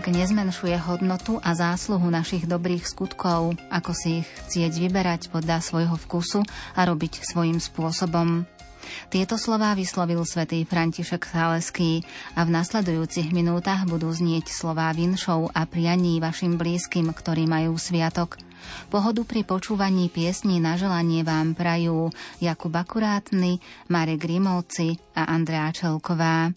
Tak nezmenšuje hodnotu a zásluhu našich dobrých skutkov, ako si ich chcieť vyberať podľa svojho vkusu a robiť svojim spôsobom. Tieto slová vyslovil svätý František Saleský a v nasledujúcich minútach budú znieť slová vinšov a prianí vašim blízkym, ktorí majú sviatok. Pohodu pri počúvaní piesní na želanie vám prajú Jakub Akurátny, Marek Grimovci a Andrea Čelková.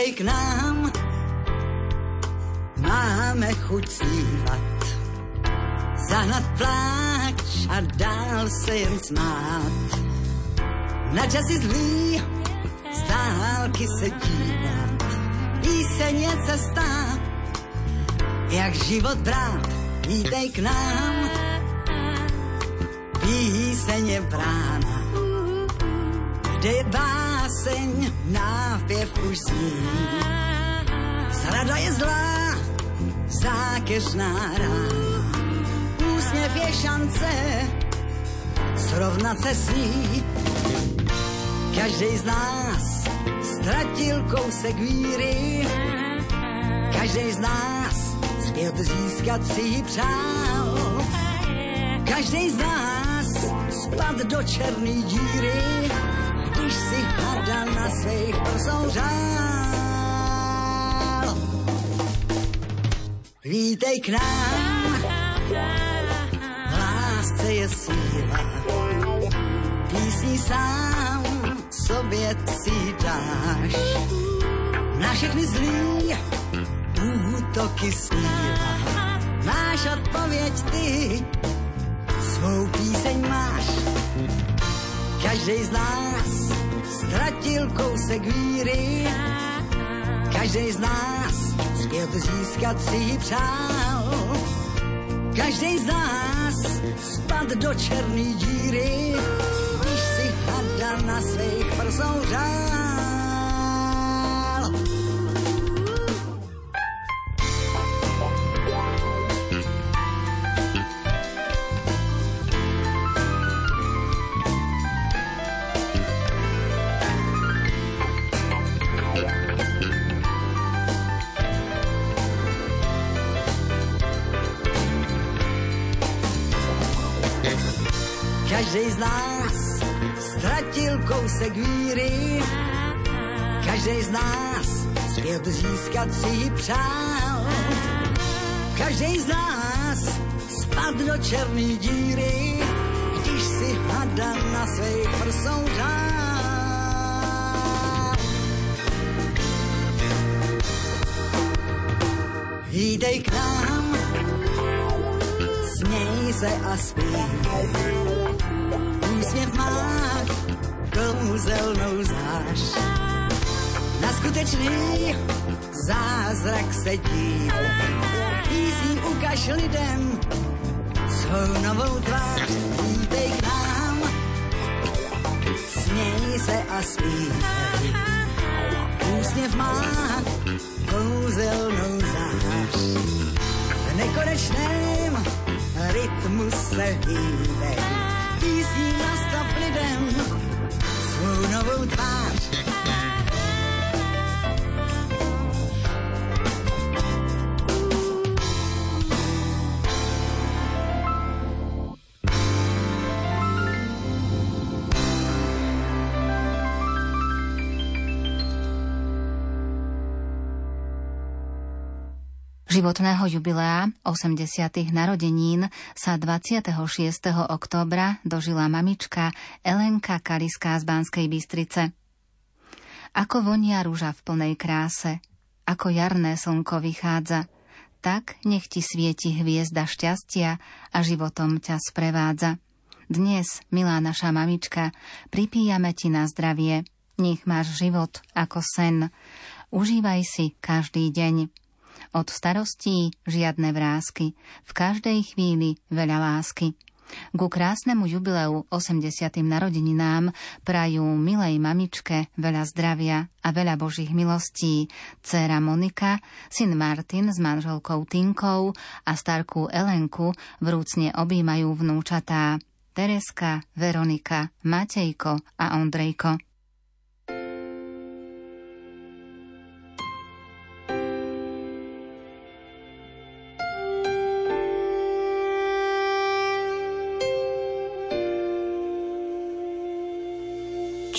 Vítej k nám, máme chuť snívať, zahnat pláč a dál se jen smát. Na časy zlý, z dálky se dívat, píseň je cesta, jak život brát, vítej k nám, píseň je brána, kde je bána báseň, nápěv už zní. Zrada je zlá, zákeřná rána. Úsměv je šance, srovnat se s ní. Každý z nás ztratil kousek víry, každý z nás zpět získat si přál. Každý z nás spad do černý díry, když si hada na svých prsou řál. Vítej k nám, lásce je síla, písní sám sobě si dáš. Na všechny zlý útoky sníva, máš odpověď ty, svou píseň máš. Každý z nás ztratil kousek víry. Každý z nás zpět získat si přál. Každý z nás spad do černý díry, když si hada na svých prsou řál. Svět získat si přál. Každý z nás spad do černý díry, když si hada na svých prsou řál. Vítej k nám, směj se a zpívaj úsměv má kouzelnou znáš. Skutečný zázrak se dív. Písní ukaž lidem svou novou tvář. Vítej k nám, směj se a zpívej. Úsměv má kouzelnou zář. V nekonečném rytmu se hýbej písní nastav lidem svou novou tvář. Životného jubilea 80. narodenín sa 26. októbra dožila mamička Elenka Kaliská z Banskej Bystrice. Ako vonia rúža v plnej kráse, ako jarné slnko vychádza, tak nech ti svieti hviezda šťastia a životom ťa sprevádza. Dnes, milá naša mamička, pripíjame ti na zdravie. Nech máš život ako sen. Užívaj si každý deň. Od starostí žiadne vrázky, v každej chvíli veľa lásky. Ku krásnemu jubileu 80. narodeninám prajú milej mamičke veľa zdravia a veľa božích milostí. Céra Monika, syn Martin s manželkou Tinkou a starku Elenku vrúcne objímajú vnúčatá. Tereska, Veronika, Matejko a Ondrejko.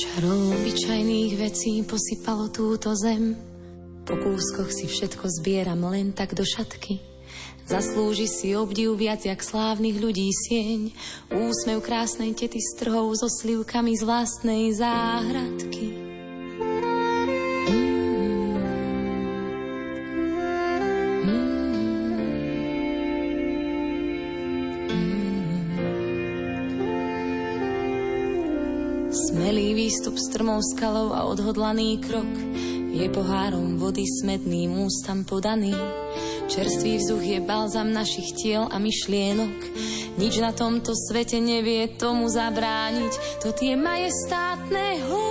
Čarou obyčajných vecí posypalo túto zem. Po kúskoch si všetko zbieram len tak do šatky. Zaslúži si obdiv viac jak slávnych ľudí sieň. Úsmev krásnej tety s trhou so slivkami z vlastnej záhradky. Skalou a odhodlaný krok je pohárom vody smedným ústam podaný. Čerstvý vzduch je balzam našich tiel a myšlienok. Nič na tomto svete nevie tomu zabrániť. To tie majestátne hory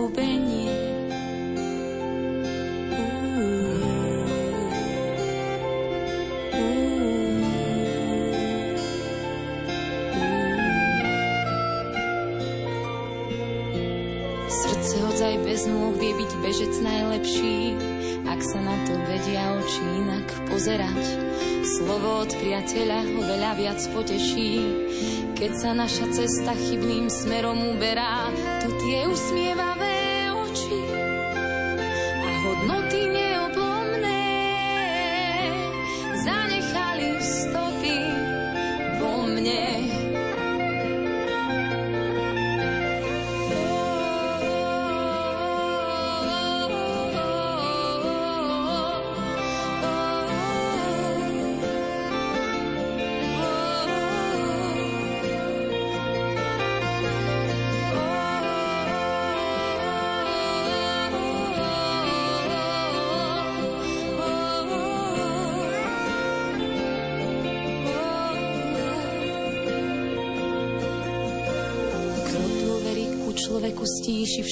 Slovo od priateľa ho veľa viac poteší, keď sa naša cesta chybným smerom uberá, to tie usmievavé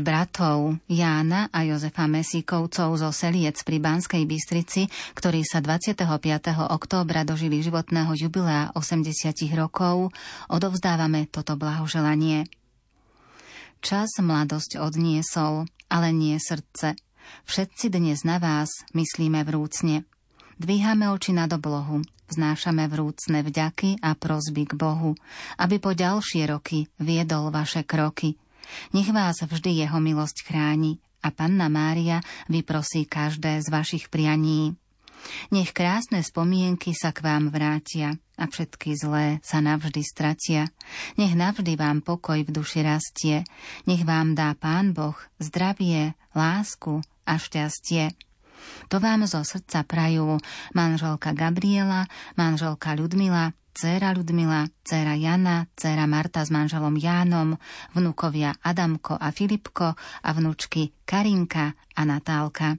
Bratov Jána a Jozefa Mesíkovcov zo Seliec pri Banskej Bystrici, ktorí sa 25. októbra dožili životného jubilea 80 rokov, odovzdávame toto blahoželanie. Čas mladosť odniesol, ale nie srdce. Všetci dnes na vás myslíme vrúcne. Dvíhame oči nad oblohu, vznášame vrúcne vďaky a prozby k Bohu, aby po ďalšie roky viedol vaše kroky – nech vás vždy jeho milosť chráni a Panna Mária vyprosí každé z vašich prianí. Nech krásne spomienky sa k vám vrátia a všetky zlé sa navždy stratia. Nech navždy vám pokoj v duši rastie. Nech vám dá Pán Boh zdravie, lásku a šťastie. To vám zo srdca prajú manželka Gabriela, manželka Ľudmila dcéra Ľudmila, dcéra Jana, dcéra Marta s manželom Jánom, vnúkovia Adamko a Filipko a vnúčky Karinka a Natálka.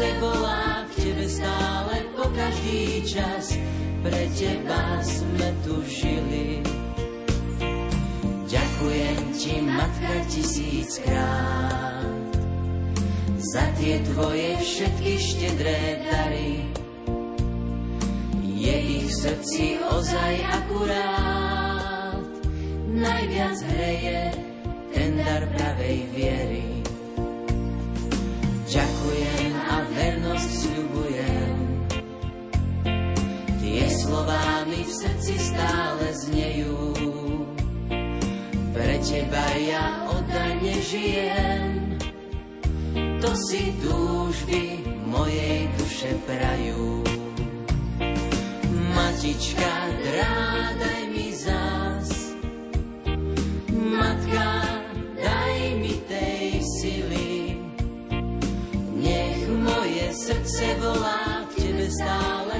srdce volá k tebe stále po každý čas. Pre teba sme tu žili. Ďakujem ti, matka, tisíckrát za tie tvoje všetky štedré dary je ich v srdci ozaj akurát. Najviac hreje ten dar pravej viery. Ďakujem v srdci stále znejú. Pre teba ja oddane žijem. To si túžby mojej duše prajú matička, drádaj mi zás. Matka, daj mi tej sily. Nech moje srdce volá k tebe stále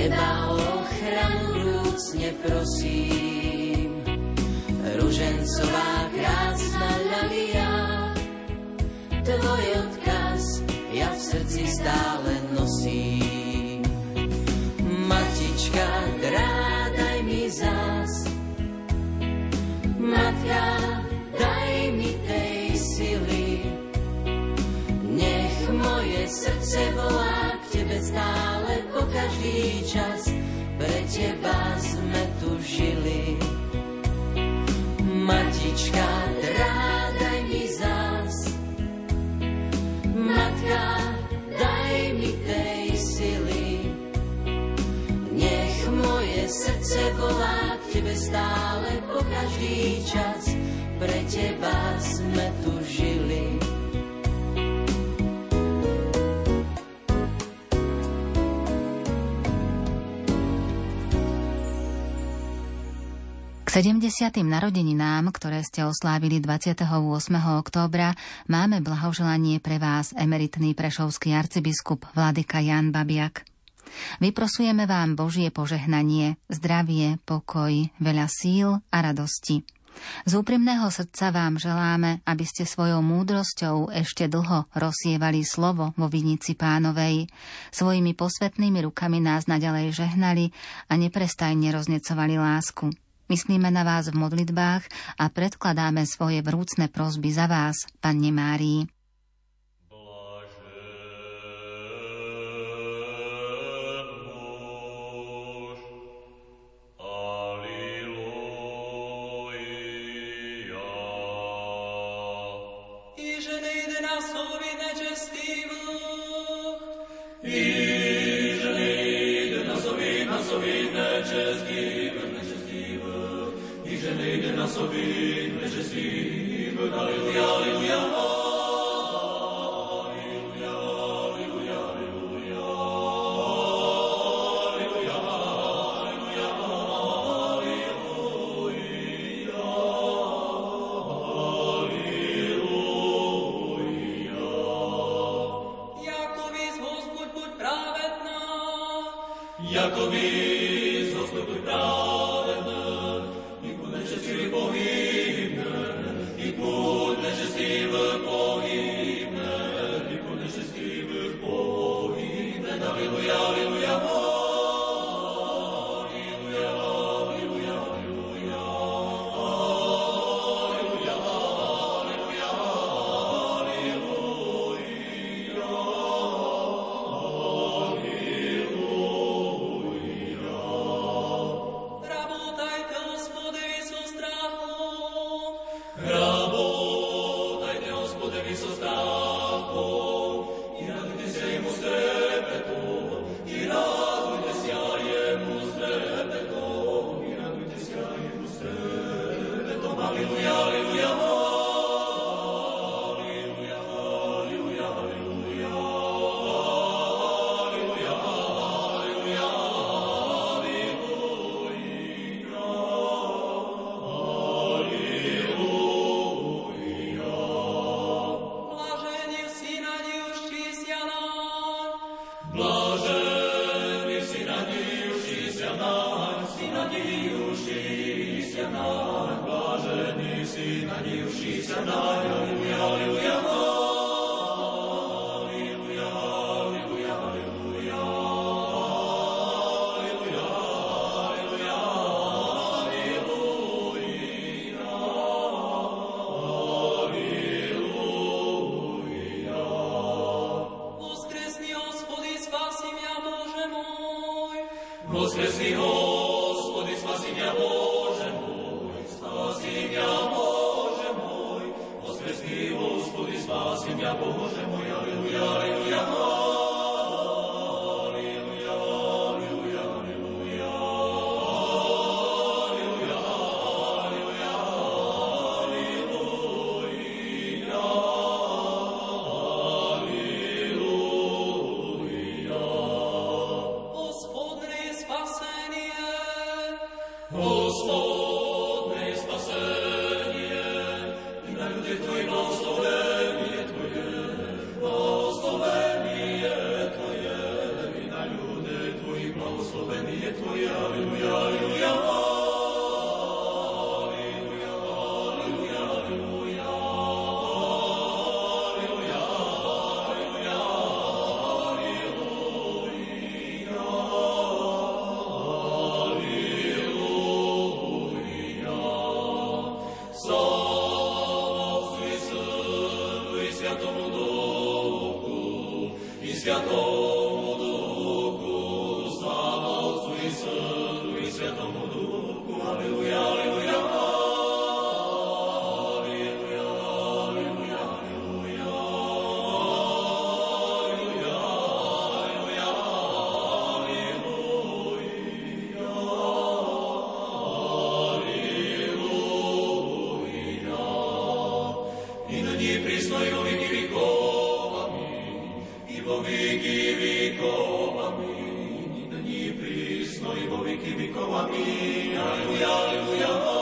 Teba o ochranu vrúcne prosím. Ružencová krásna ľalia, tvoj odkaz ja v srdci stále nosím. Matička, drádaj mi zás, matka, daj mi tej sily. Nech moje srdce volá k tebe stále každý čas, pre teba sme tu žili. Matička, drádaj mi zás, Matka, daj mi tej sily. Nech moje srdce volá k Tebe stále po každý čas. Pre Teba sme tu žili. K 70. narodeninám, ktoré ste oslávili 28. októbra, máme blahoželanie pre vás emeritný prešovský arcibiskup Vladyka Jan Babiak. Vyprosujeme vám Božie požehnanie, zdravie, pokoj, veľa síl a radosti. Z úprimného srdca vám želáme, aby ste svojou múdrosťou ešte dlho rozsievali slovo vo vinici pánovej, svojimi posvetnými rukami nás naďalej žehnali a neprestajne roznecovali lásku. Myslíme na vás v modlitbách a predkladáme svoje vrúcne prosby za vás, Panne Márii. Alleluia, Alleluia.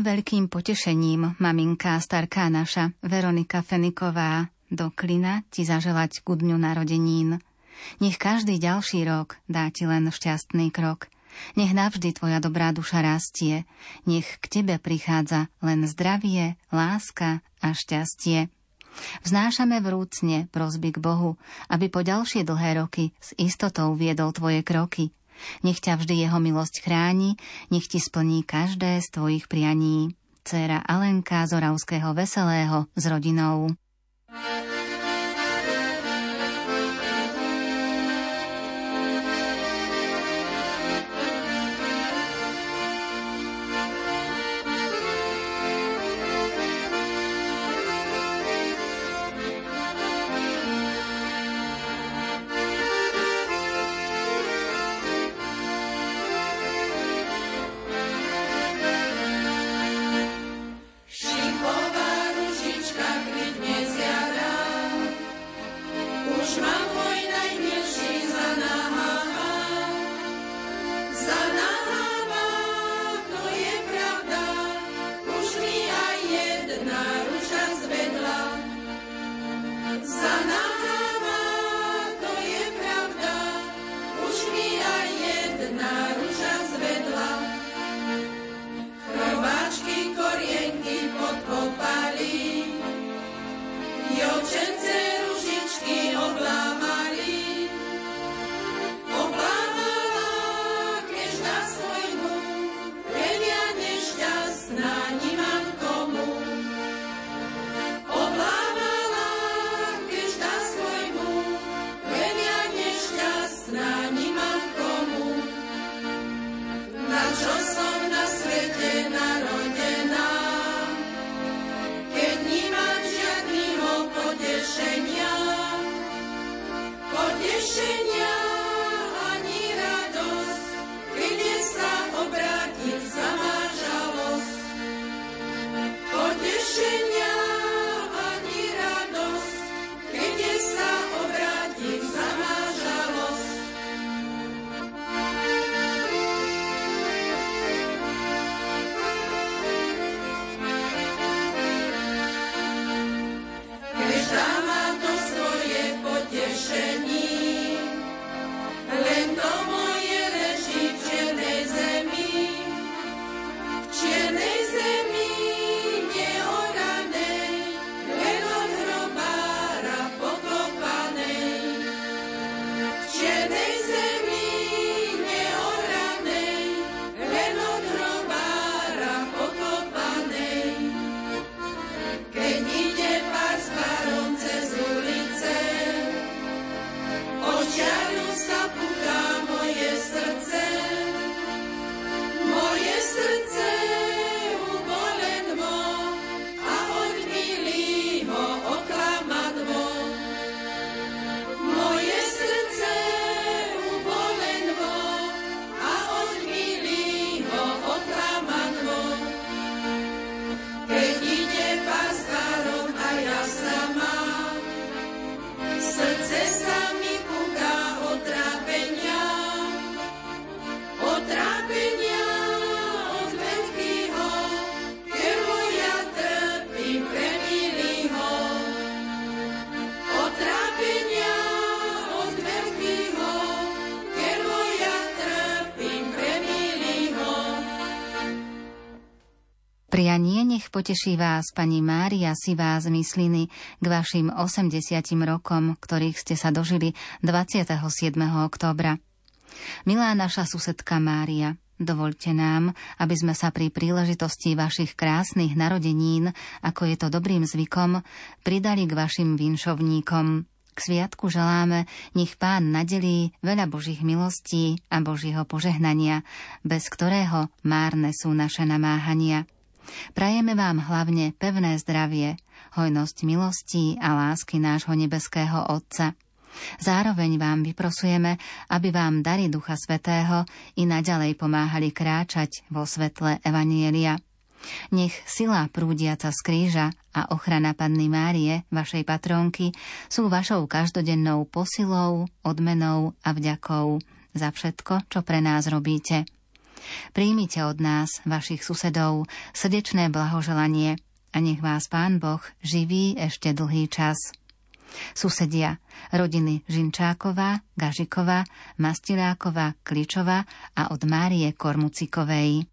Veľkým potešením, maminka starká naša, Veronika Feniková, do Klina ti zaželať ku dňu narodenín. Nech každý ďalší rok dá ti len šťastný krok. Nech navždy tvoja dobrá duša rastie. Nech k tebe prichádza len zdravie, láska a šťastie. Vznášame vrúcne prosby k Bohu, aby po ďalšie dlhé roky s istotou viedol tvoje kroky – nech ťa vždy jeho milosť chráni, nech ti splní každé z tvojich prianí. Céra Alenka z Oravského Veselého s rodinou. Poteší vás, pani Mária Sivá z Mysliny, k vašim 80 rokom, ktorých ste sa dožili 27. oktobra. Milá naša susedka Mária, dovolte nám, aby sme sa pri príležitosti vašich krásnych narodenín, ako je to dobrým zvykom, pridali k vašim vinšovníkom. K sviatku želáme, nech Pán nadelí veľa Božích milostí a Božieho požehnania, bez ktorého márne sú naše namáhania. Prajeme vám hlavne pevné zdravie, hojnosť milostí a lásky nášho nebeského Otca. Zároveň vám vyprosujeme, aby vám dary Ducha Svetého i naďalej pomáhali kráčať vo svetle Evanielia. Nech sila prúdiaca z kríža a ochrana Panny Márie, vašej patronky, sú vašou každodennou posilou, odmenou a vďakou za všetko, čo pre nás robíte. Príjmite od nás, vašich susedov, srdečné blahoželanie a nech vás Pán Boh živí ešte dlhý čas. Susedia, rodiny Žinčáková, Gažiková, Mastiláková, Kličová a od Márie Kormucikovej.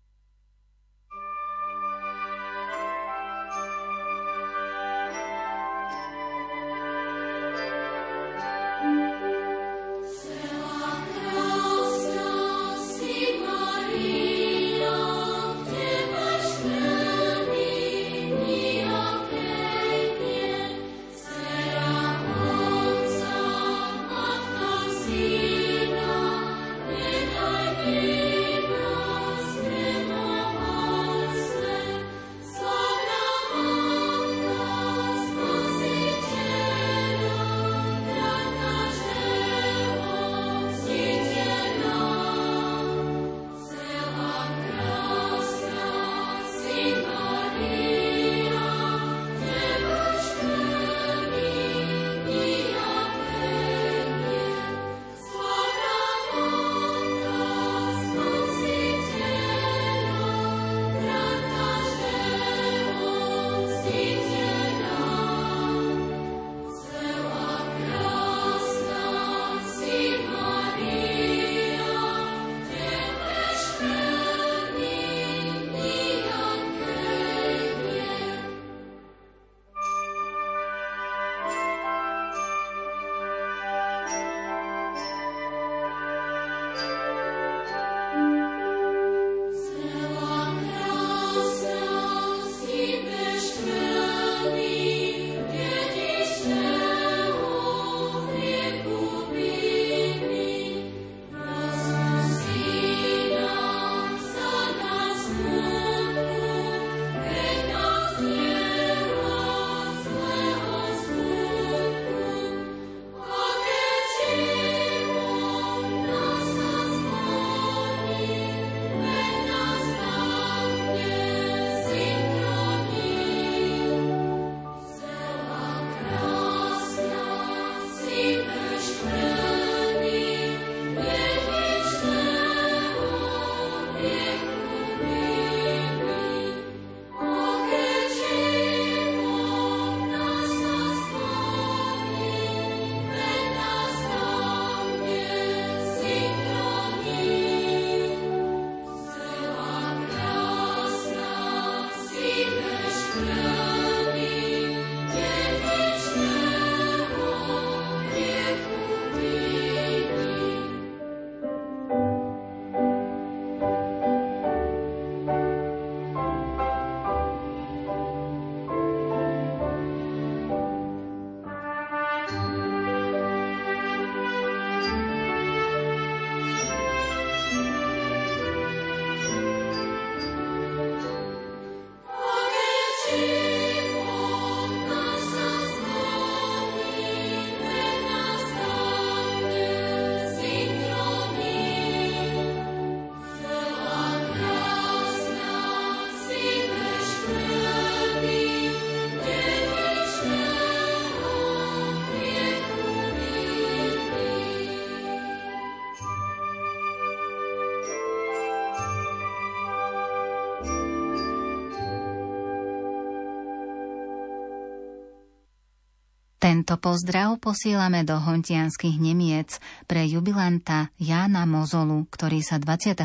Tento pozdrav posílame do hontianských Nemiec pre jubilanta Jána Mozolu, ktorý sa 27.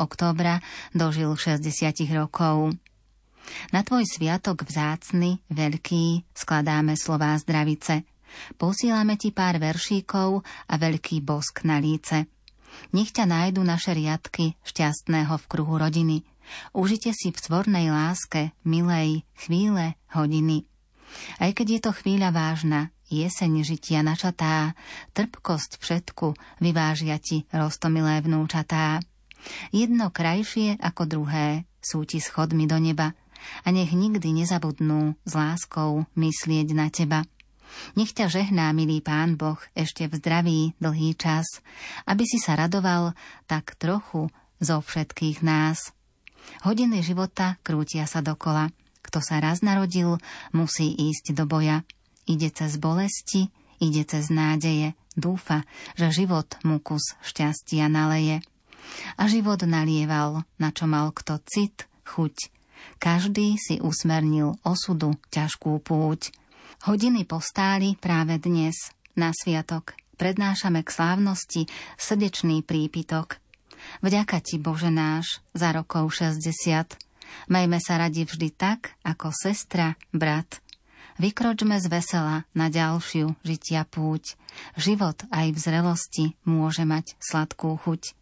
októbra dožil 60 rokov. Na tvoj sviatok vzácny, veľký, skladáme slová zdravice. Posílame ti pár veršíkov a veľký bosk na líce. Nech ťa nájdu naše riadky šťastného v kruhu rodiny. Užite si v tvornej láske, milej, chvíle, hodiny. Aj keď je to chvíľa vážna, jeseň žitia načatá, trpkosť všetku vyvážia ti roztomilé vnúčatá. Jedno krajšie ako druhé sú ti schodmi do neba a nech nikdy nezabudnú s láskou myslieť na teba. Nech ťa žehná, milý pán Boh, ešte v zdraví dlhý čas, aby si sa radoval tak trochu zo všetkých nás. Hodiny života krútia sa dokola – kto sa raz narodil, musí ísť do boja. Ide cez bolesti, ide cez nádeje, dúfa, že život mu kus šťastia naleje. A život nalieval, na čo mal kto cit, chuť. Každý si usmernil osudu ťažkú púť. Hodiny postáli práve dnes, na sviatok. Prednášame k slávnosti srdečný prípitok. Vďaka ti, Bože náš, za rokov 60. Majme sa radi vždy tak, ako sestra, brat. Vykročme z vesela na ďalšiu žitia púť. Život aj v zrelosti môže mať sladkú chuť.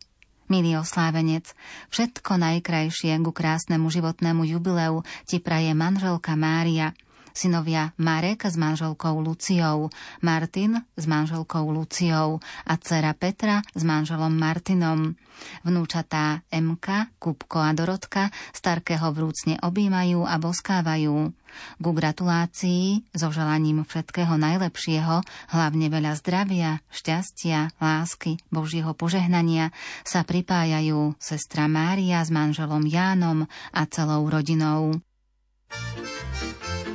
Milý oslávenec, všetko najkrajšie ku krásnemu životnému jubileu ti praje manželka Mária – synovia Marek s manželkou Luciou, Martin s manželkou Luciou a dcera Petra s manželom Martinom. Vnúčatá Emka, Kupko a Dorotka starkého vrúcne objímajú a boskávajú. Ku gratulácii so želaním všetkého najlepšieho, hlavne veľa zdravia, šťastia, lásky, Božieho požehnania sa pripájajú sestra Mária s manželom Jánom a celou rodinou. zmením,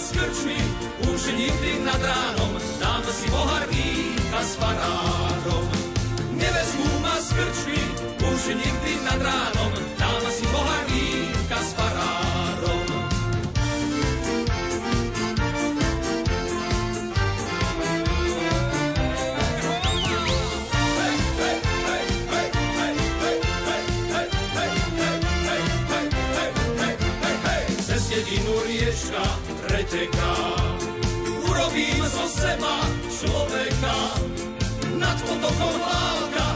S krčmi, už nikdy nad ránom, dám si pohár víka s farárom. Nevezmú ma s krčmi, už nikdy nad ránom, preteká. Urobím zo seba človeka, nad potokom lávka,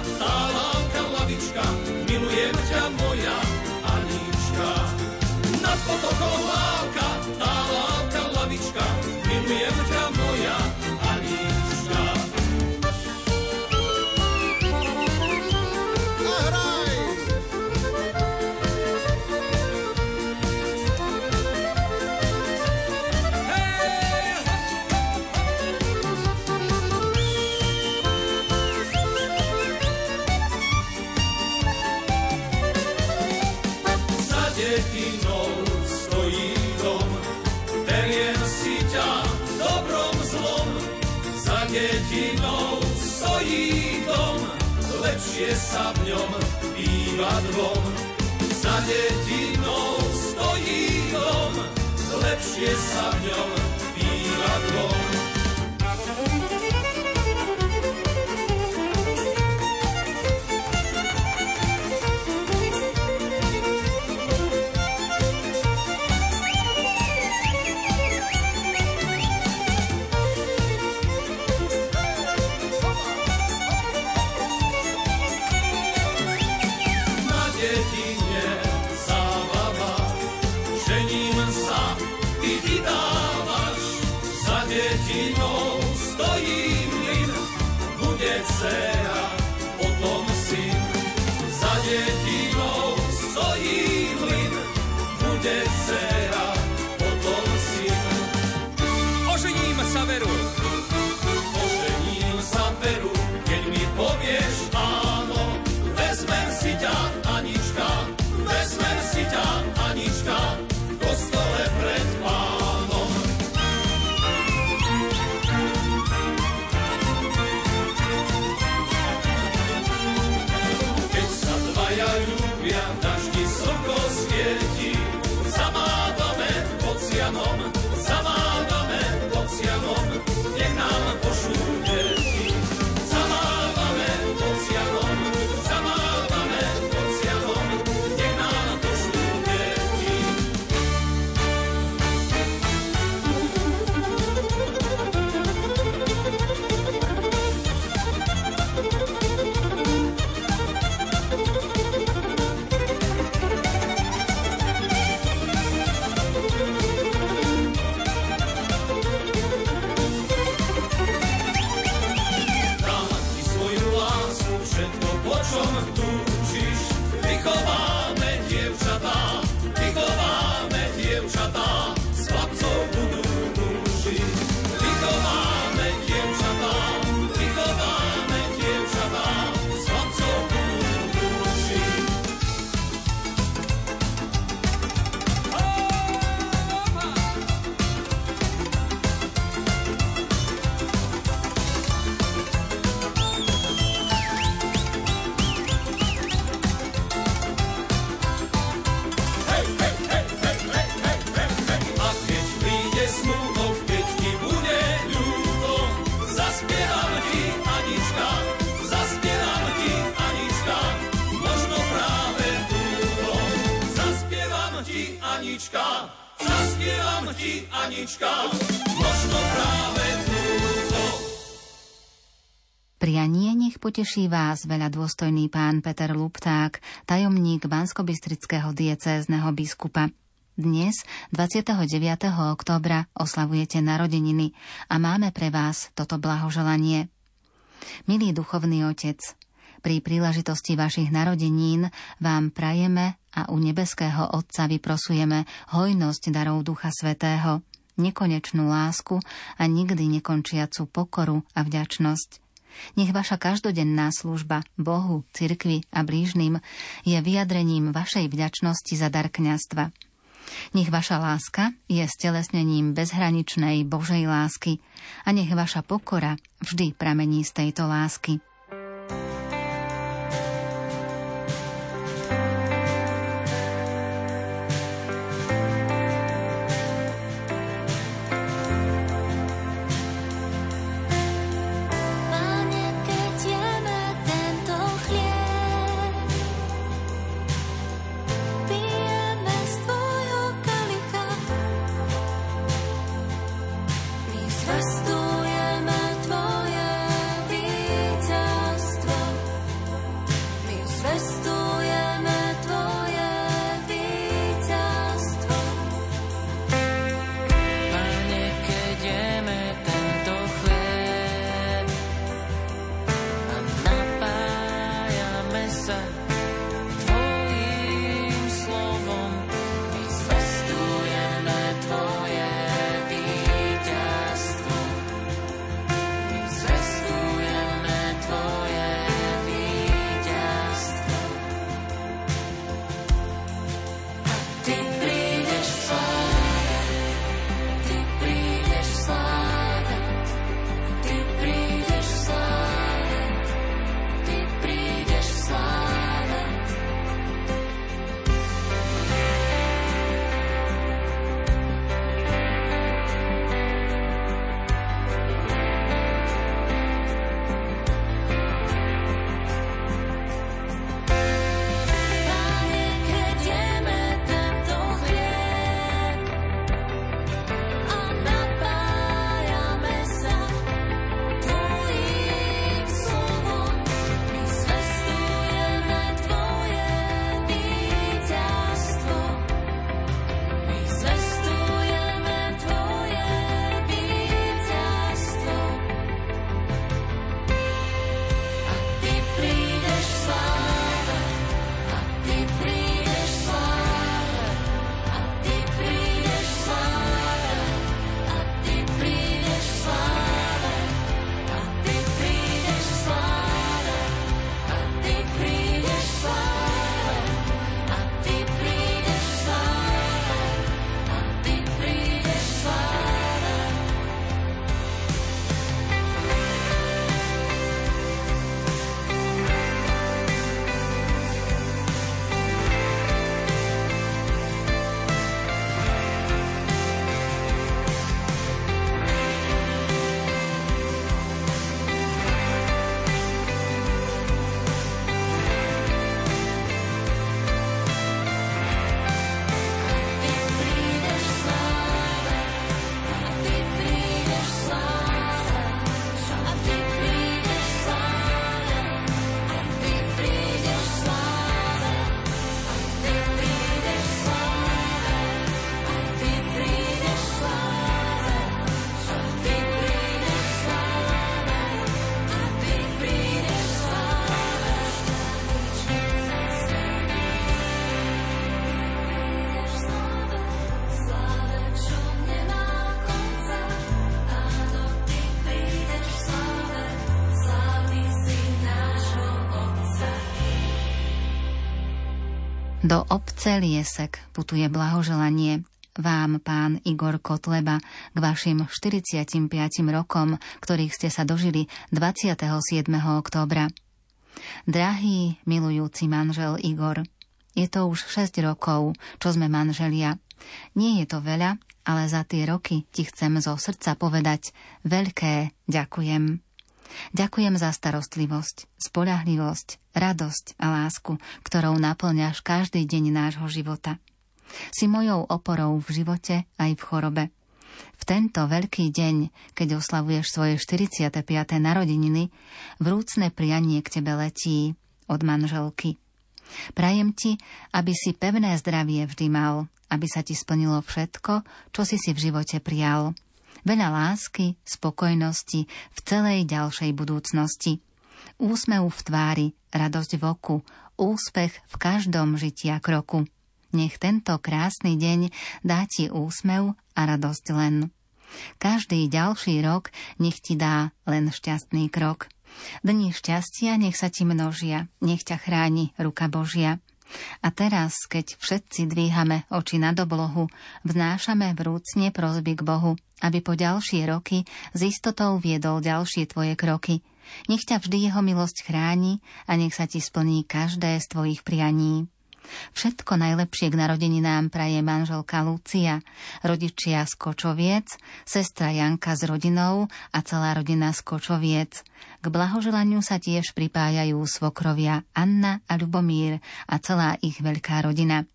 poteší vás veľa dôstojný pán Peter Lupták, tajomník Banskobystrického diecézneho biskupa. Dnes, 29. októbra, oslavujete narodeniny a máme pre vás toto blahoželanie. Milý duchovný otec, pri príležitosti vašich narodenín vám prajeme a u nebeského Otca vyprosujeme hojnosť darov Ducha Svetého, nekonečnú lásku a nikdy nekončiacu pokoru a vďačnosť. Nech vaša každodenná služba Bohu, cirkvi a blížnym je vyjadrením vašej vďačnosti za dar kňastva. Nech vaša láska je stelesnením bezhraničnej Božej lásky a nech vaša pokora vždy pramení z tejto lásky. Do obce Liesek putuje blahoželanie vám, pán Igor Kotleba, k vašim 45 rokom, ktorých ste sa dožili 27. októbra. Drahý, milujúci manžel Igor, je to už 6 rokov, čo sme manželia. Nie je to veľa, ale za tie roky ti chcem zo srdca povedať veľké ďakujem. Ďakujem za starostlivosť, spolahlivosť, radosť a lásku, ktorou naplňaš každý deň nášho života. Si mojou oporou v živote aj v chorobe. V tento veľký deň, keď oslavuješ svoje 45. narodeniny, vrúcne prianie k tebe letí od manželky. Prajem ti, aby si pevné zdravie vždy mal, aby sa ti splnilo všetko, čo si si v živote prijal. Veľa lásky, spokojnosti v celej ďalšej budúcnosti. Úsmev v tvári, radosť v oku, úspech v každom žitia kroku. Nech tento krásny deň dá ti úsmev a radosť len. Každý ďalší rok nech ti dá len šťastný krok. Dni šťastia nech sa ti množia, nech ťa chráni ruka Božia. A teraz, keď všetci dvíhame oči nad oblohu, vznášame vrúcne prozby k Bohu, aby po ďalšie roky s istotou viedol ďalšie tvoje kroky. Nech ťa vždy jeho milosť chráni a nech sa ti splní každé z tvojich prianí. Všetko najlepšie k narodeninám praje manželka Lucia, rodičia z Kočoviec, sestra Janka s rodinou a celá rodina z Kočoviec. K blahoželaniu sa tiež pripájajú svokrovia Anna a Ľubomír a celá ich veľká rodina.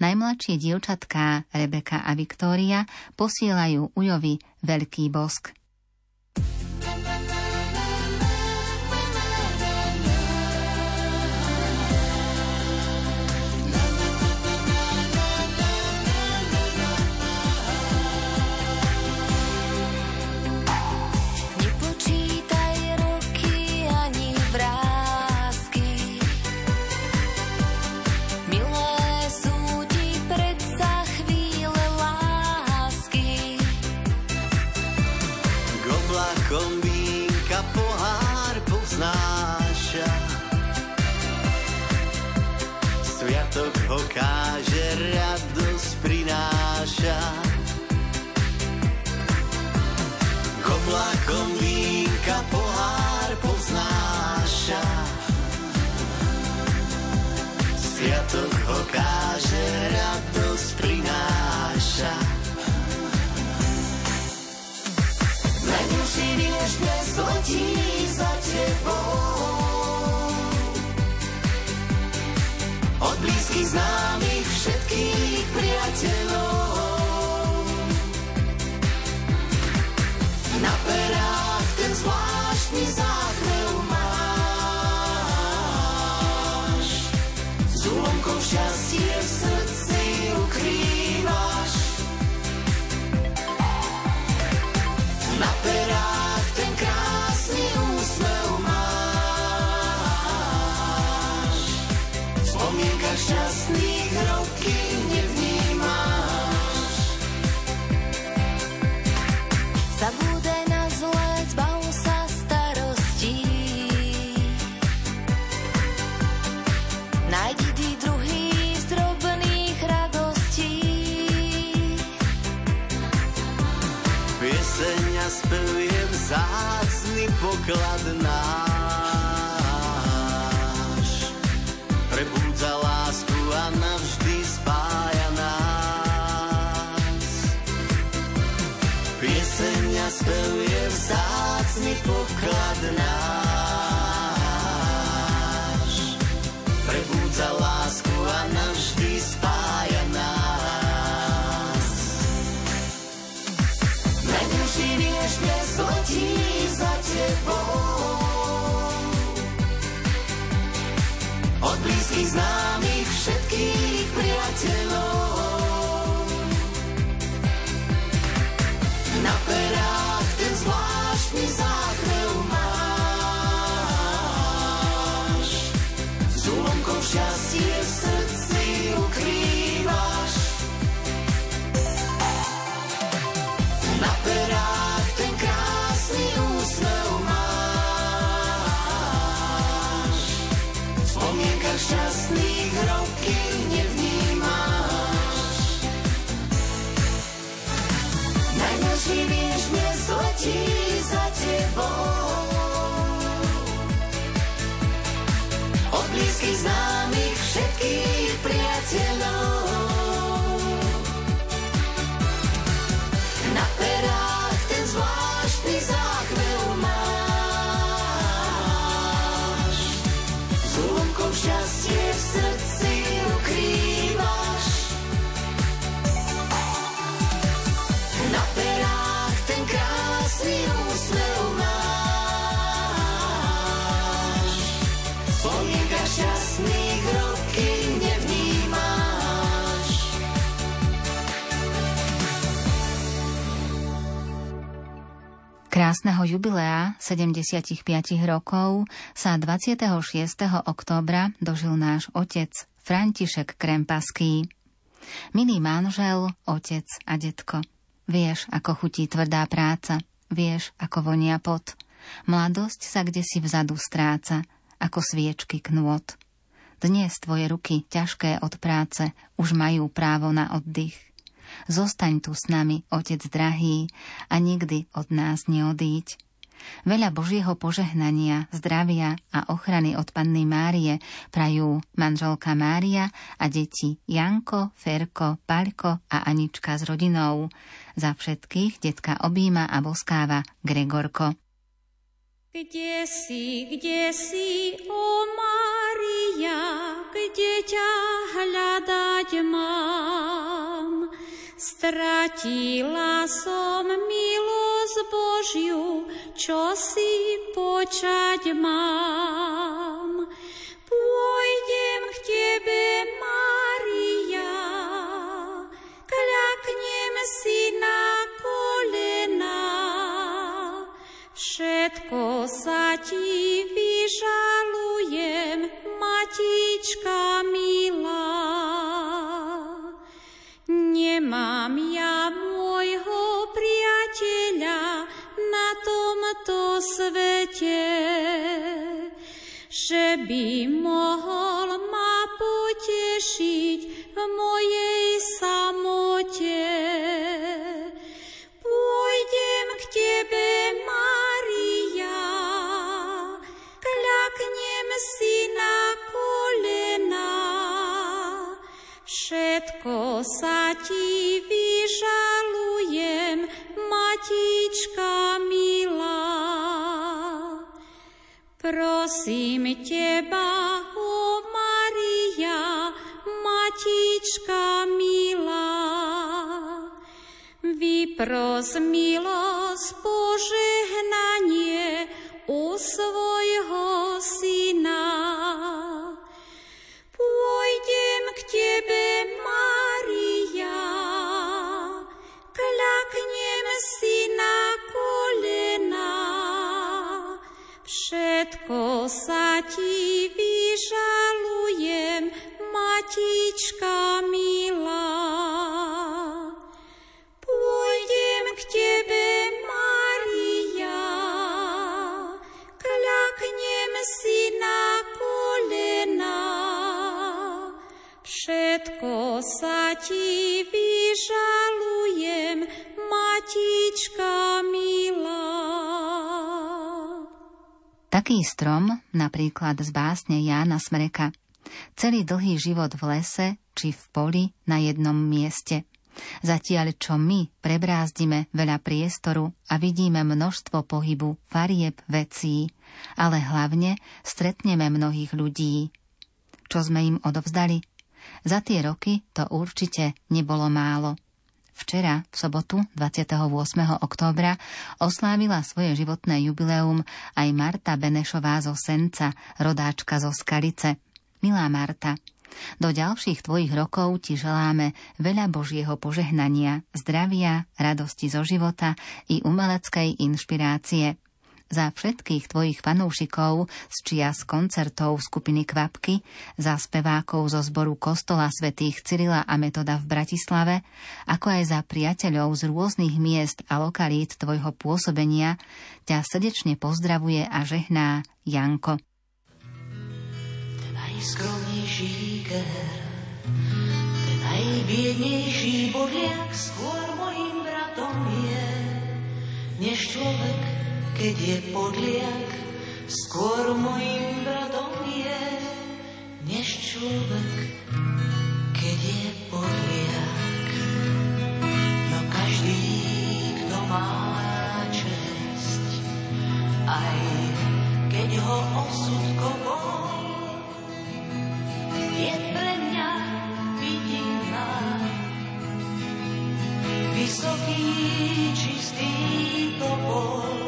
Najmladšie dievčatká Rebeka a Viktória posielajú Ujovi veľký bosk. Káže, radosť prináša. Koblakom vínka pohár poznáša. Sviatok ho káže, radosť prináša. Najmilší vieš, dnes letí za tebou. od blízkych známych všetkých priateľov. Na perách ten zvláštny záchvev Od blízkych Od blízkych známych všetkých priateľov. Krásneho jubilea 75 rokov sa 26. októbra dožil náš otec František Krempaský. Milý manžel, otec a detko, vieš, ako chutí tvrdá práca, vieš, ako vonia pot. Mladosť sa kde si vzadu stráca, ako sviečky knôt. Dnes tvoje ruky, ťažké od práce, už majú právo na oddych. Zostaň tu s nami, Otec drahý, a nikdy od nás neodíď. Veľa Božieho požehnania, zdravia a ochrany od Panny Márie prajú manželka Mária a deti Janko, Ferko, Paľko a Anička s rodinou. Za všetkých detka objíma a boskáva Gregorko. Kde si, kde si, o Mária, kde ťa hľadať mám? Stratila som milosť Božiu, čo si počať mám. Pôjdem k Tebe, Mária, kľaknem si na kolena. Všetko sa Ti vyžalujem, Matička milá. Nemám ja môjho priateľa na tomto svete, že by mohol ma potešiť v mojej samote. Všetko sa ti vyžalujem, matička milá. Prosím teba, o Maria, matička milá. Vypros milosť požehnanie u svojho syna. Pôjdem k Tebe, Mária, si na kolena. Všetko sa Ti vyžalujem, Matička milá. Pôjdem k Tebe, Mária, kľaknem si na kolena. Všetko sa Ti vyžalujem, Taký strom, napríklad z básne Jána Smreka. Celý dlhý život v lese či v poli na jednom mieste. Zatiaľ, čo my prebrázdime veľa priestoru a vidíme množstvo pohybu, farieb, vecí, ale hlavne stretneme mnohých ľudí. Čo sme im odovzdali? Za tie roky to určite nebolo málo. Včera, v sobotu 28. októbra, oslávila svoje životné jubileum aj Marta Benešová zo Senca, rodáčka zo Skalice. Milá Marta, do ďalších tvojich rokov ti želáme veľa Božieho požehnania, zdravia, radosti zo života i umeleckej inšpirácie – za všetkých tvojich fanúšikov z čias koncertov skupiny Kvapky, za spevákov zo zboru Kostola svätých Cyrila a Metoda v Bratislave, ako aj za priateľov z rôznych miest a lokalít tvojho pôsobenia, ťa srdečne pozdravuje a žehná Janko. Najskromnejší ten najbiednejší bodliak skôr mojim bratom je, než človek keď je podliak, skôr mojim bratom je, než človek, keď je podliak. No každý, kto má čest, aj keď ho osud kopol, je pre mňa vidina. Vysoký, čistý topol,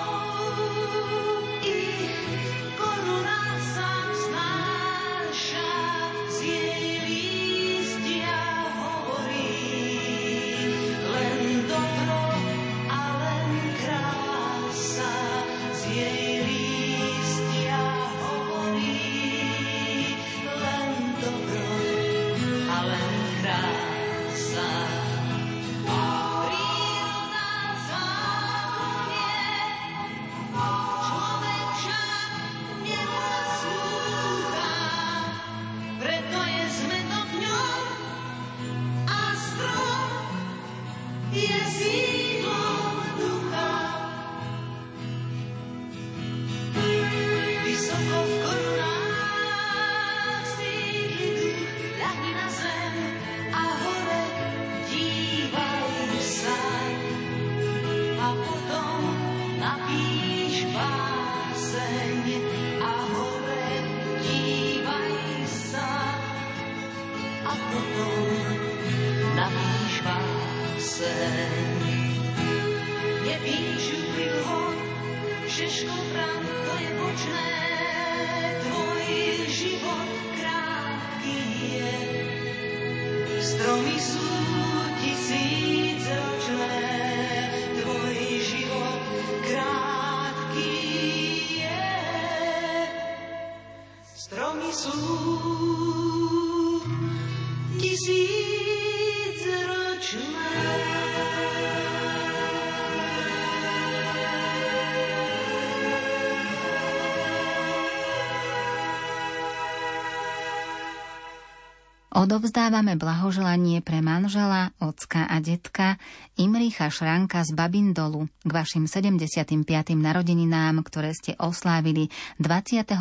Odovzdávame blahoželanie pre manžela, ocka a detka Imricha Šranka z Babindolu k vašim 75. narodeninám, ktoré ste oslávili 23.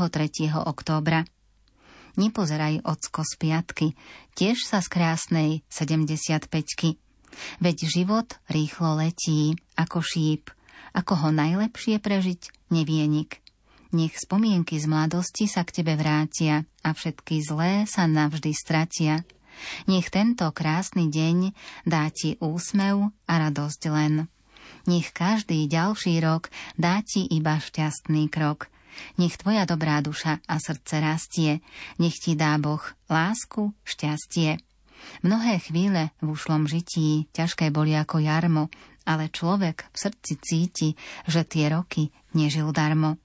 októbra. Nepozeraj, ocko, z piatky, tiež sa z krásnej 75 Veď život rýchlo letí, ako šíp, ako ho najlepšie prežiť, nevie nik. Nech spomienky z mladosti sa k tebe vrátia a všetky zlé sa navždy stratia. Nech tento krásny deň dá ti úsmev a radosť len. Nech každý ďalší rok dá ti iba šťastný krok. Nech tvoja dobrá duša a srdce rastie, nech ti dá Boh lásku, šťastie. Mnohé chvíle v ušlom žití ťažké boli ako jarmo, ale človek v srdci cíti, že tie roky nežil darmo.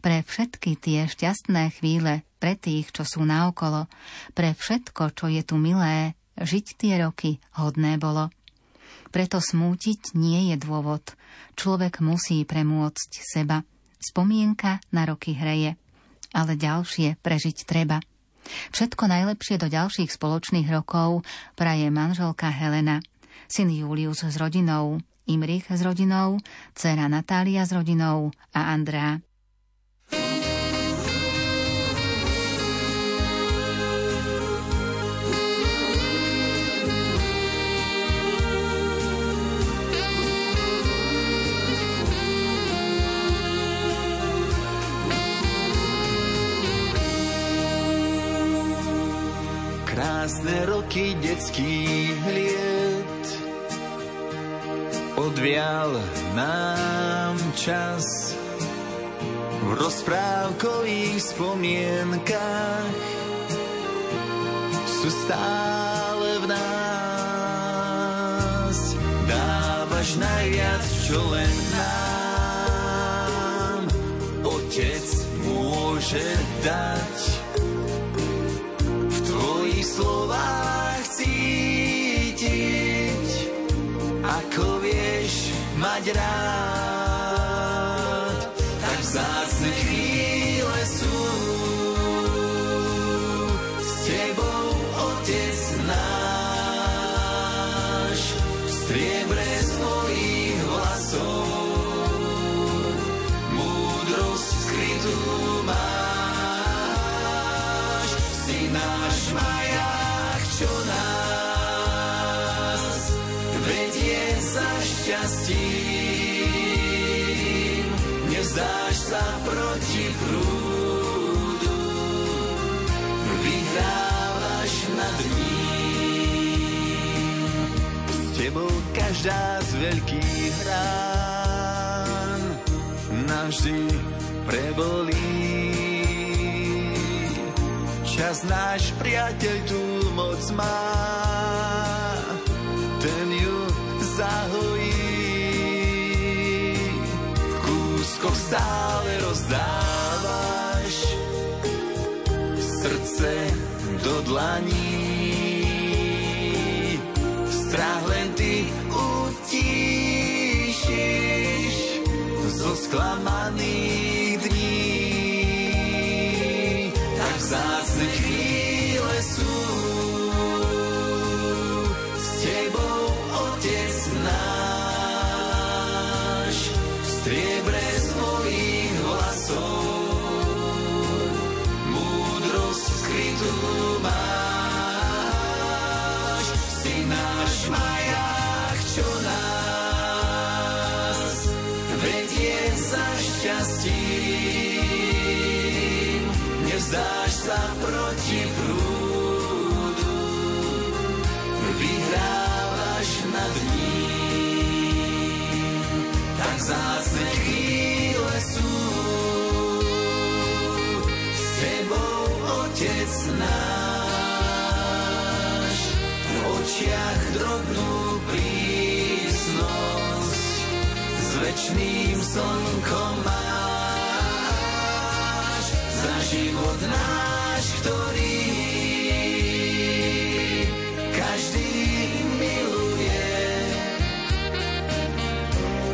Pre všetky tie šťastné chvíle, pre tých, čo sú naokolo, pre všetko, čo je tu milé, žiť tie roky hodné bolo. Preto smútiť nie je dôvod. Človek musí premôcť seba. Spomienka na roky hreje, ale ďalšie prežiť treba. Všetko najlepšie do ďalších spoločných rokov praje manželka Helena, syn Julius s rodinou, Imrich s rodinou, dcera Natália s rodinou a Andrá. Roky detských liet. Odvial nám čas v rozprávkových spomienkách sú stále v nás. Dávaš najviac, čo len nám otec môže dať rád, každá z veľkých rán navždy prebolí. Čas náš priateľ tu moc má, ten ju zahojí. V kúskoch stále rozdávaš srdce do dlaní. Strach len ty sklamaných dní. Tak vzácne Nevzdáš sa proti prúdu, vyhrávaš nad ním. Tak zácne chvíle sú s tebou, Otec náš. V očiach drobnú prísnosť s večným slnkom máš. Život náš, ktorý každý miluje.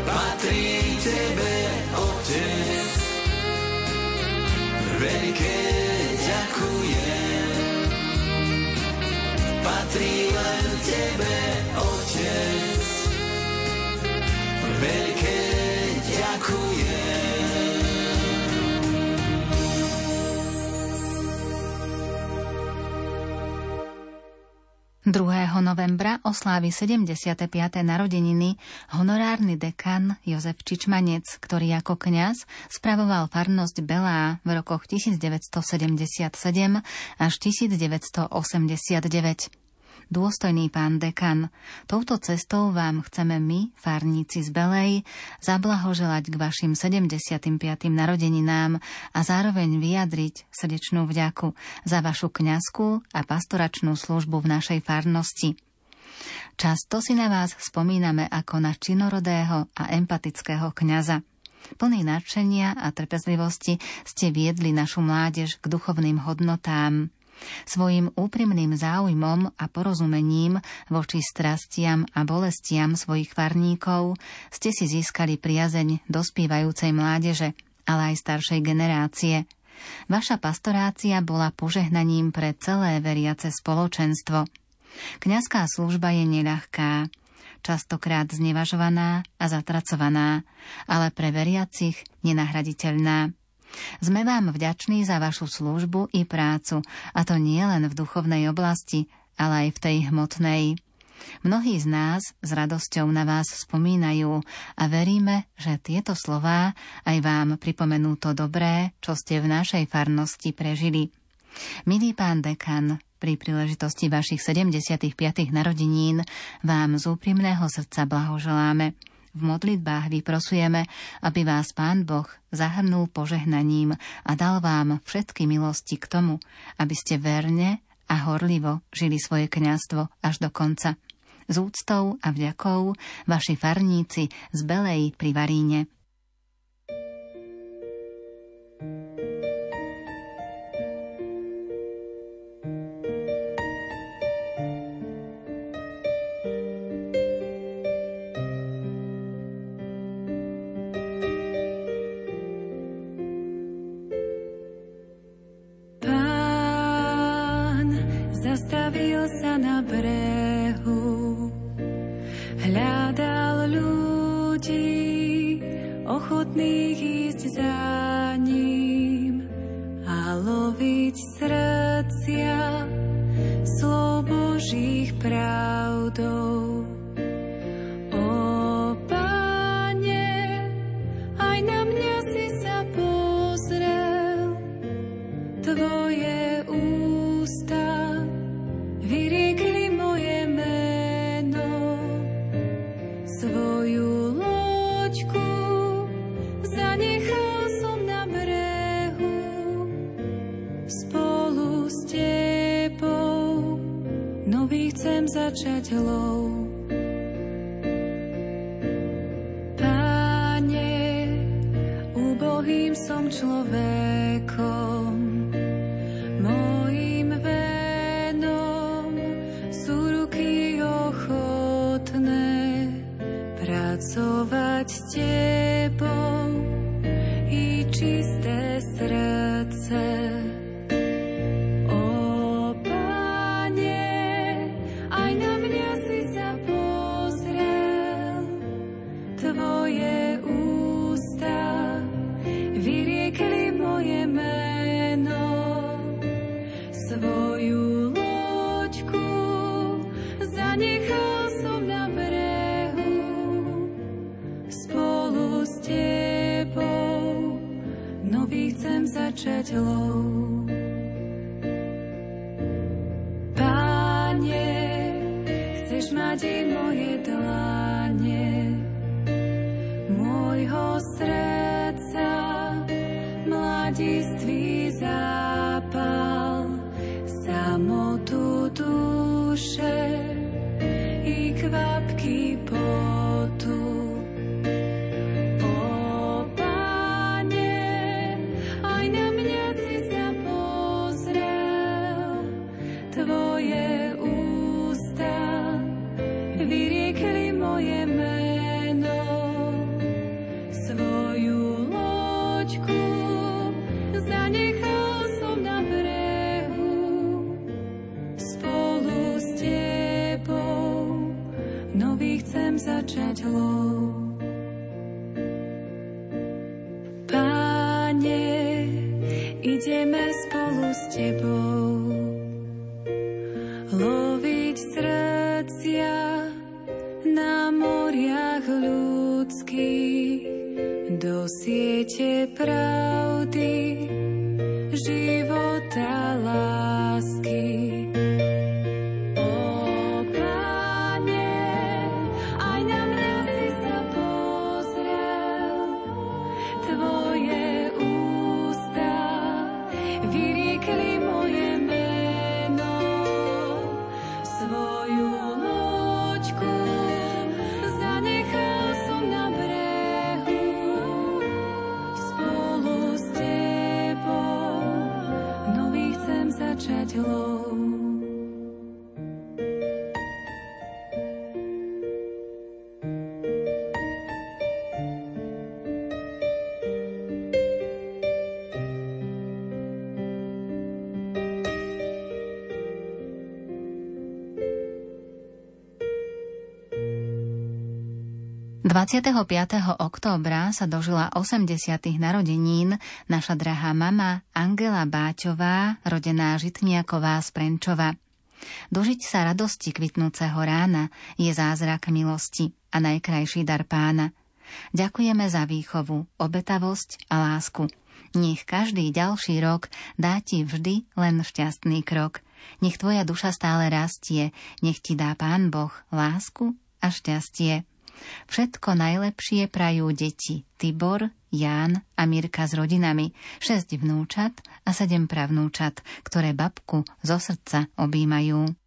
Patrí tebe, Otec, veľké ďakujem. Patrí len tebe, Otec, veľké ďakujem. 2. novembra oslávi 75. narodeniny honorárny dekan Jozef Čičmanec, ktorý ako kňaz spravoval farnosť Belá v rokoch 1977 až 1989. Dôstojný pán dekan, touto cestou vám chceme my, farníci z Belej, zablahoželať k vašim 75. narodeninám a zároveň vyjadriť srdečnú vďaku za vašu kňazskú a pastoračnú službu v našej farnosti. Často si na vás spomíname ako na činorodého a empatického kňaza. Plný nadšenia a trpezlivosti ste viedli našu mládež k duchovným hodnotám. Svojim úprimným záujmom a porozumením voči strastiam a bolestiam svojich farníkov ste si získali priazeň dospívajúcej mládeže, ale aj staršej generácie. Vaša pastorácia bola požehnaním pre celé veriace spoločenstvo. Kňazská služba je neľahká, častokrát znevažovaná a zatracovaná, ale pre veriacich nenahraditeľná. Sme vám vďační za vašu službu i prácu, a to nie len v duchovnej oblasti, ale aj v tej hmotnej. Mnohí z nás s radosťou na vás spomínajú a veríme, že tieto slová aj vám pripomenú to dobré, čo ste v našej farnosti prežili. Milý pán dekan, pri príležitosti vašich 75. narodenín vám z úprimného srdca blahoželáme. V modlitbách vyprosujeme, aby vás Pán Boh zahrnul požehnaním a dal vám všetky milosti k tomu, aby ste verne a horlivo žili svoje kňazstvo až do konca. S úctou a vďakou vaši farníci z Belej pri Varíne. nádeje mojej. 25. októbra sa dožila 80. narodenín naša drahá mama Angela Báťová, rodená Žitniaková z Prenčova. Dožiť sa radosti kvitnúceho rána je zázrak milosti a najkrajší dar pána. Ďakujeme za výchovu, obetavosť a lásku. Nech každý ďalší rok dá ti vždy len šťastný krok. Nech tvoja duša stále rastie, nech ti dá Pán Boh lásku a šťastie. Všetko najlepšie prajú deti Tibor, Ján a Mirka s rodinami, šesť vnúčat a sedem pravnúčat, ktoré babku zo srdca objímajú.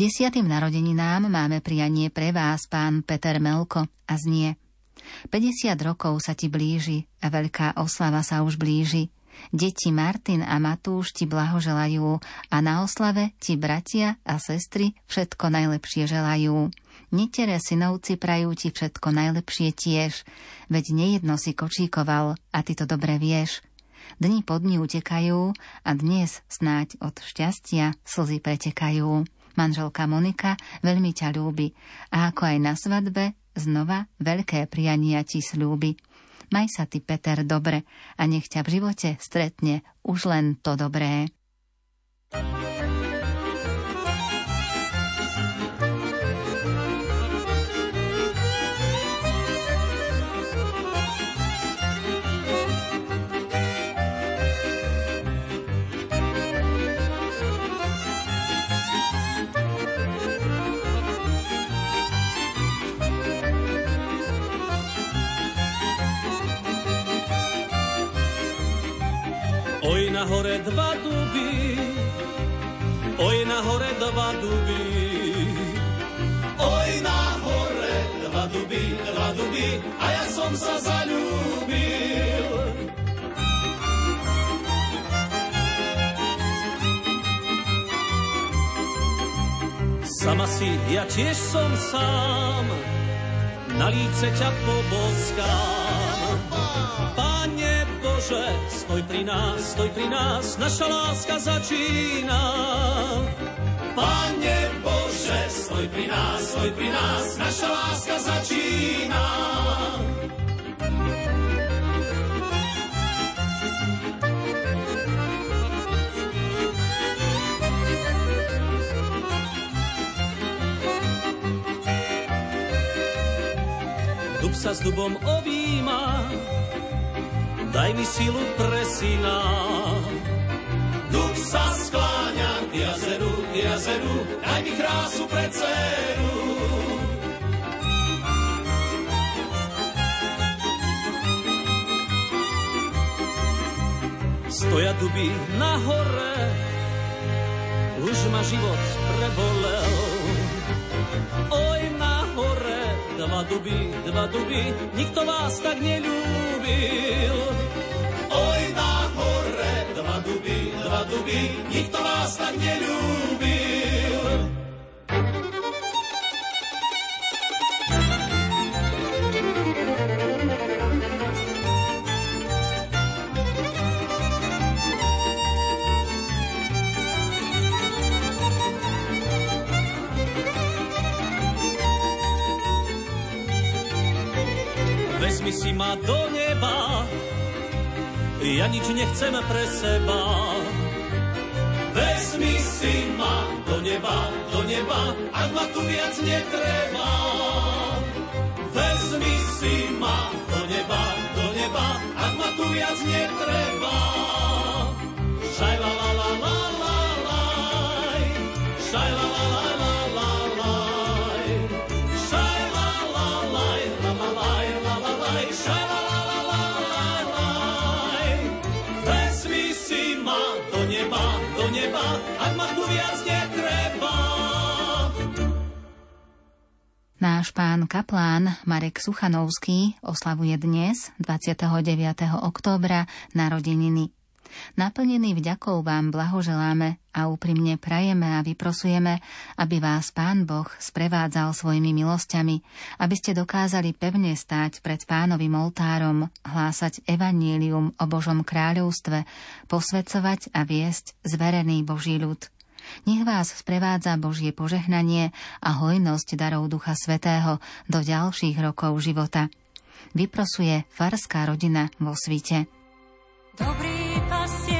Desiatým narodeninám máme prianie pre vás, pán Peter Melko, a znie. 50 rokov sa ti blíži a veľká oslava sa už blíži. Deti Martin a Matúš ti blahoželajú a na oslave ti bratia a sestry všetko najlepšie želajú. Netere synovci prajú ti všetko najlepšie tiež, veď nejedno si kočíkoval a ty to dobre vieš. Dni po dni utekajú a dnes snáď od šťastia slzy pretekajú. Manželka Monika veľmi ťa ľúbi a ako aj na svadbe znova veľké priania ti slúbi. Maj sa ty, Peter, dobre a nech ťa v živote stretne už len to dobré. thank you na hore dva duby, oj na hore dva duby. Oj na hore dva duby, dva duby, a ja som sa zalúbil. Sama si, ja tiež som sám, na líce ťa poboskám. Bože, stoj pri nás, stoj pri nás, naša láska začína. Pane Bože, stoj pri nás, stoj pri nás, naša láska začína. Dub sa s dubom objíma, daj mi silu pre syna. Duch sa skláňa k jazeru, k jazeru, daj mi krásu pre dceru. Stoja duby na hore, už ma život prebolel. Dva duby, dva duby, nikto vás tak nelúbil. Oj, na hore, dva duby, dva duby, nikto vás tak nelúbil. Ma do neba, ja nič nechcem pre seba. Vezmi si ma do neba, do neba, ak ma tu viac netreba. Vezmi si ma do neba, do neba, ak ma tu viac netreba. Šaj la la la la ak ma tu viac netreba. Náš pán kaplán Marek Suchanovský oslavuje dnes, 29. októbra, narodeniny. Naplnený vďakou vám blahoželáme a úprimne prajeme a vyprosujeme, aby vás Pán Boh sprevádzal svojimi milosťami, aby ste dokázali pevne stáť pred pánovým oltárom, hlásať evanílium o Božom kráľovstve, posvedcovať a viesť zverený Boží ľud. Nech vás sprevádza Božie požehnanie a hojnosť darov Ducha Svetého do ďalších rokov života. Vyprosuje farská rodina vo svite. Dobrý pastier,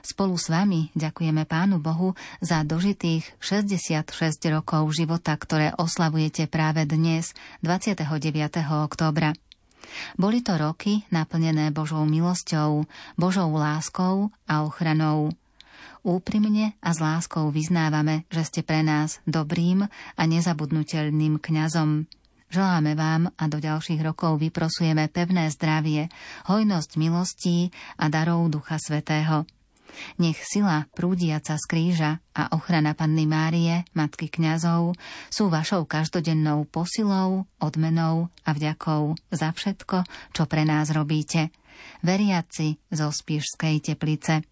Spolu s vami ďakujeme Pánu Bohu za dožitých 66 rokov života, ktoré oslavujete práve dnes, 29. októbra. Boli to roky naplnené Božou milosťou, Božou láskou a ochranou. Úprimne a s láskou vyznávame, že ste pre nás dobrým a nezabudnutelným kňazom. Želáme vám a do ďalších rokov vyprosujeme pevné zdravie, hojnosť milostí a darov Ducha Svetého. Nech sila prúdiaca z kríža a ochrana Panny Márie, Matky kňazov, sú vašou každodennou posilou, odmenou a vďakou za všetko, čo pre nás robíte. Veriaci zo Spišskej teplice.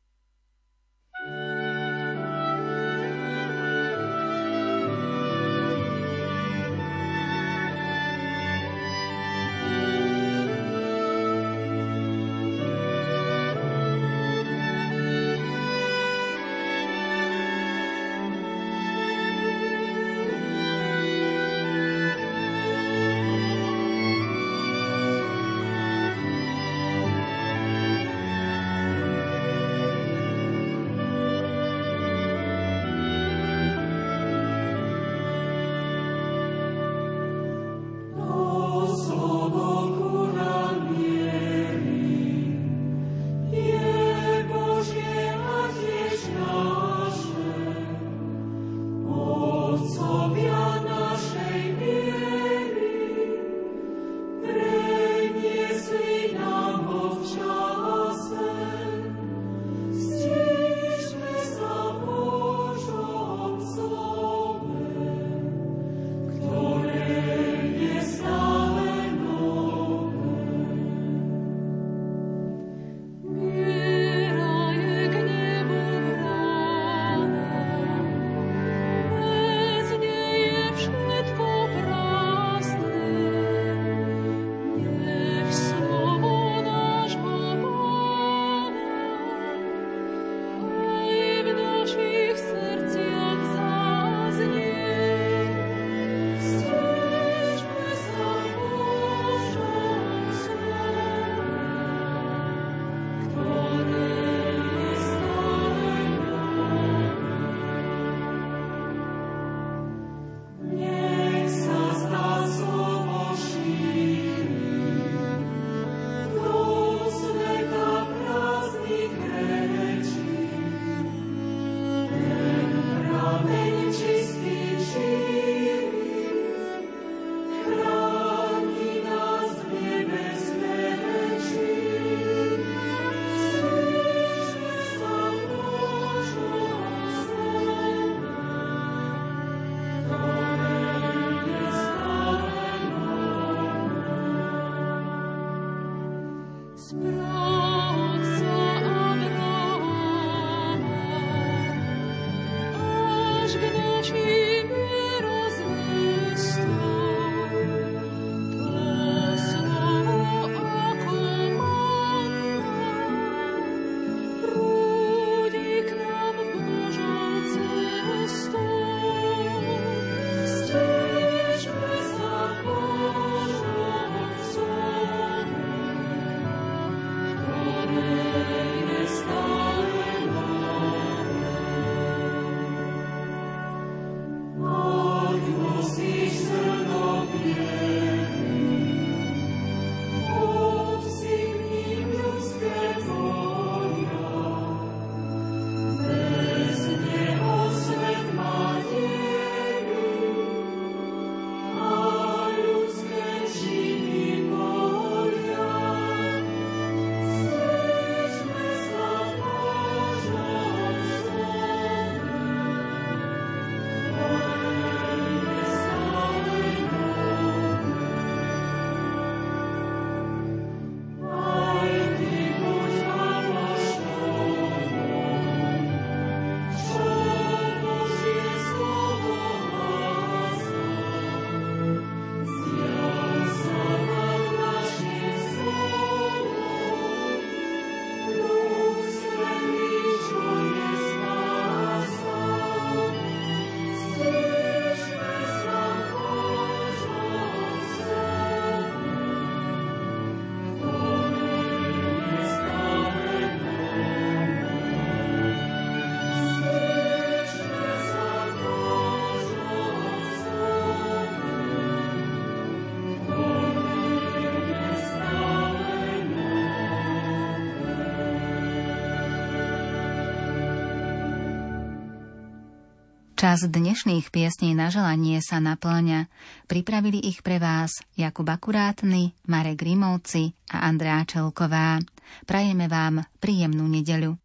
Čas dnešných piesní na želanie sa naplňa. Pripravili ich pre vás Jakub Akurátny, Marek Grimovci a Andrá Čelková. Prajeme vám príjemnú nedeľu.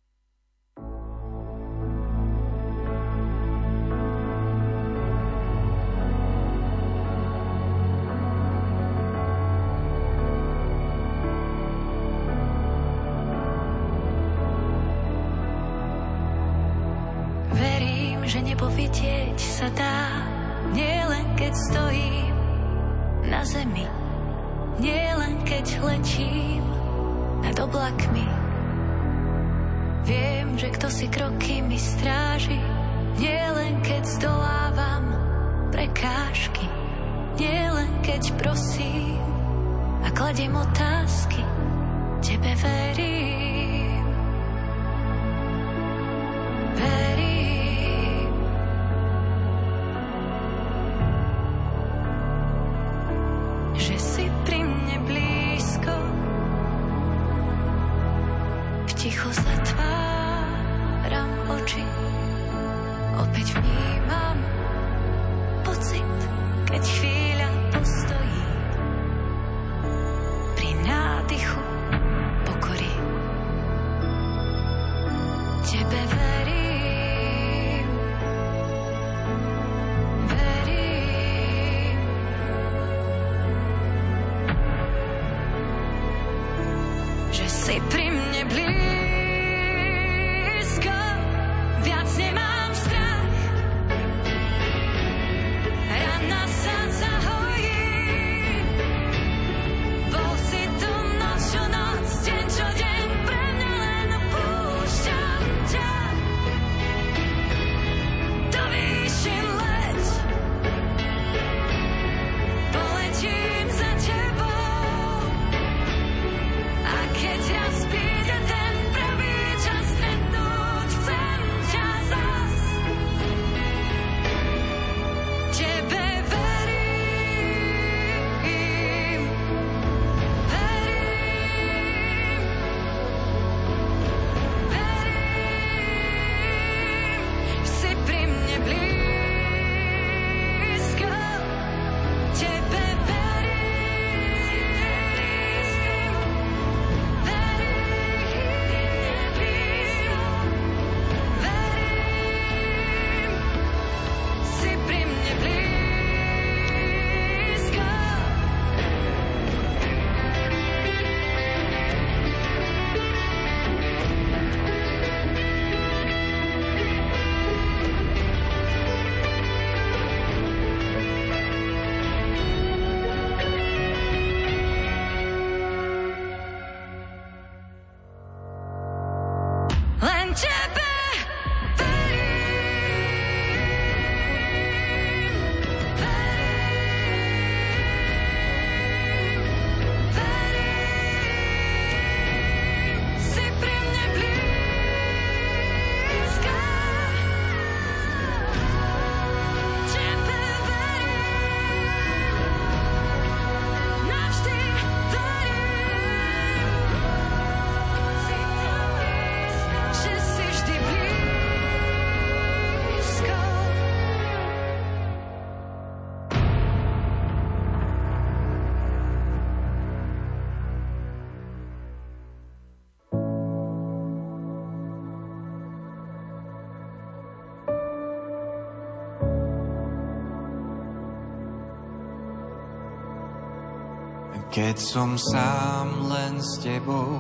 Keď som sám len s tebou,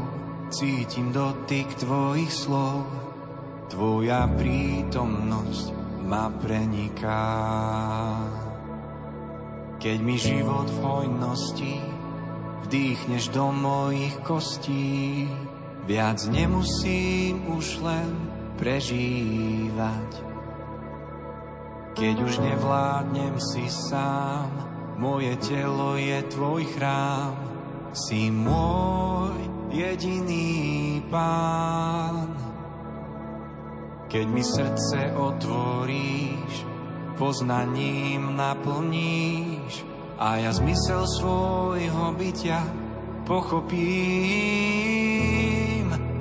cítim dotyk tvojich slov, tvoja prítomnosť ma preniká. Keď mi život v hojnosti vdýchneš do mojich kostí, viac nemusím už len prežívať. Keď už nevládnem si sám, moje telo je tvoj chrám, si môj jediný pán. Keď mi srdce otvoríš, poznaním naplníš a ja zmysel svojho bytia pochopím.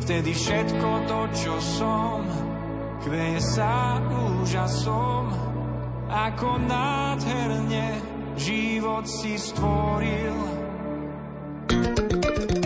Vtedy všetko to, čo som, kveje sa úžasom, ako nádherne život si stvoril. thank you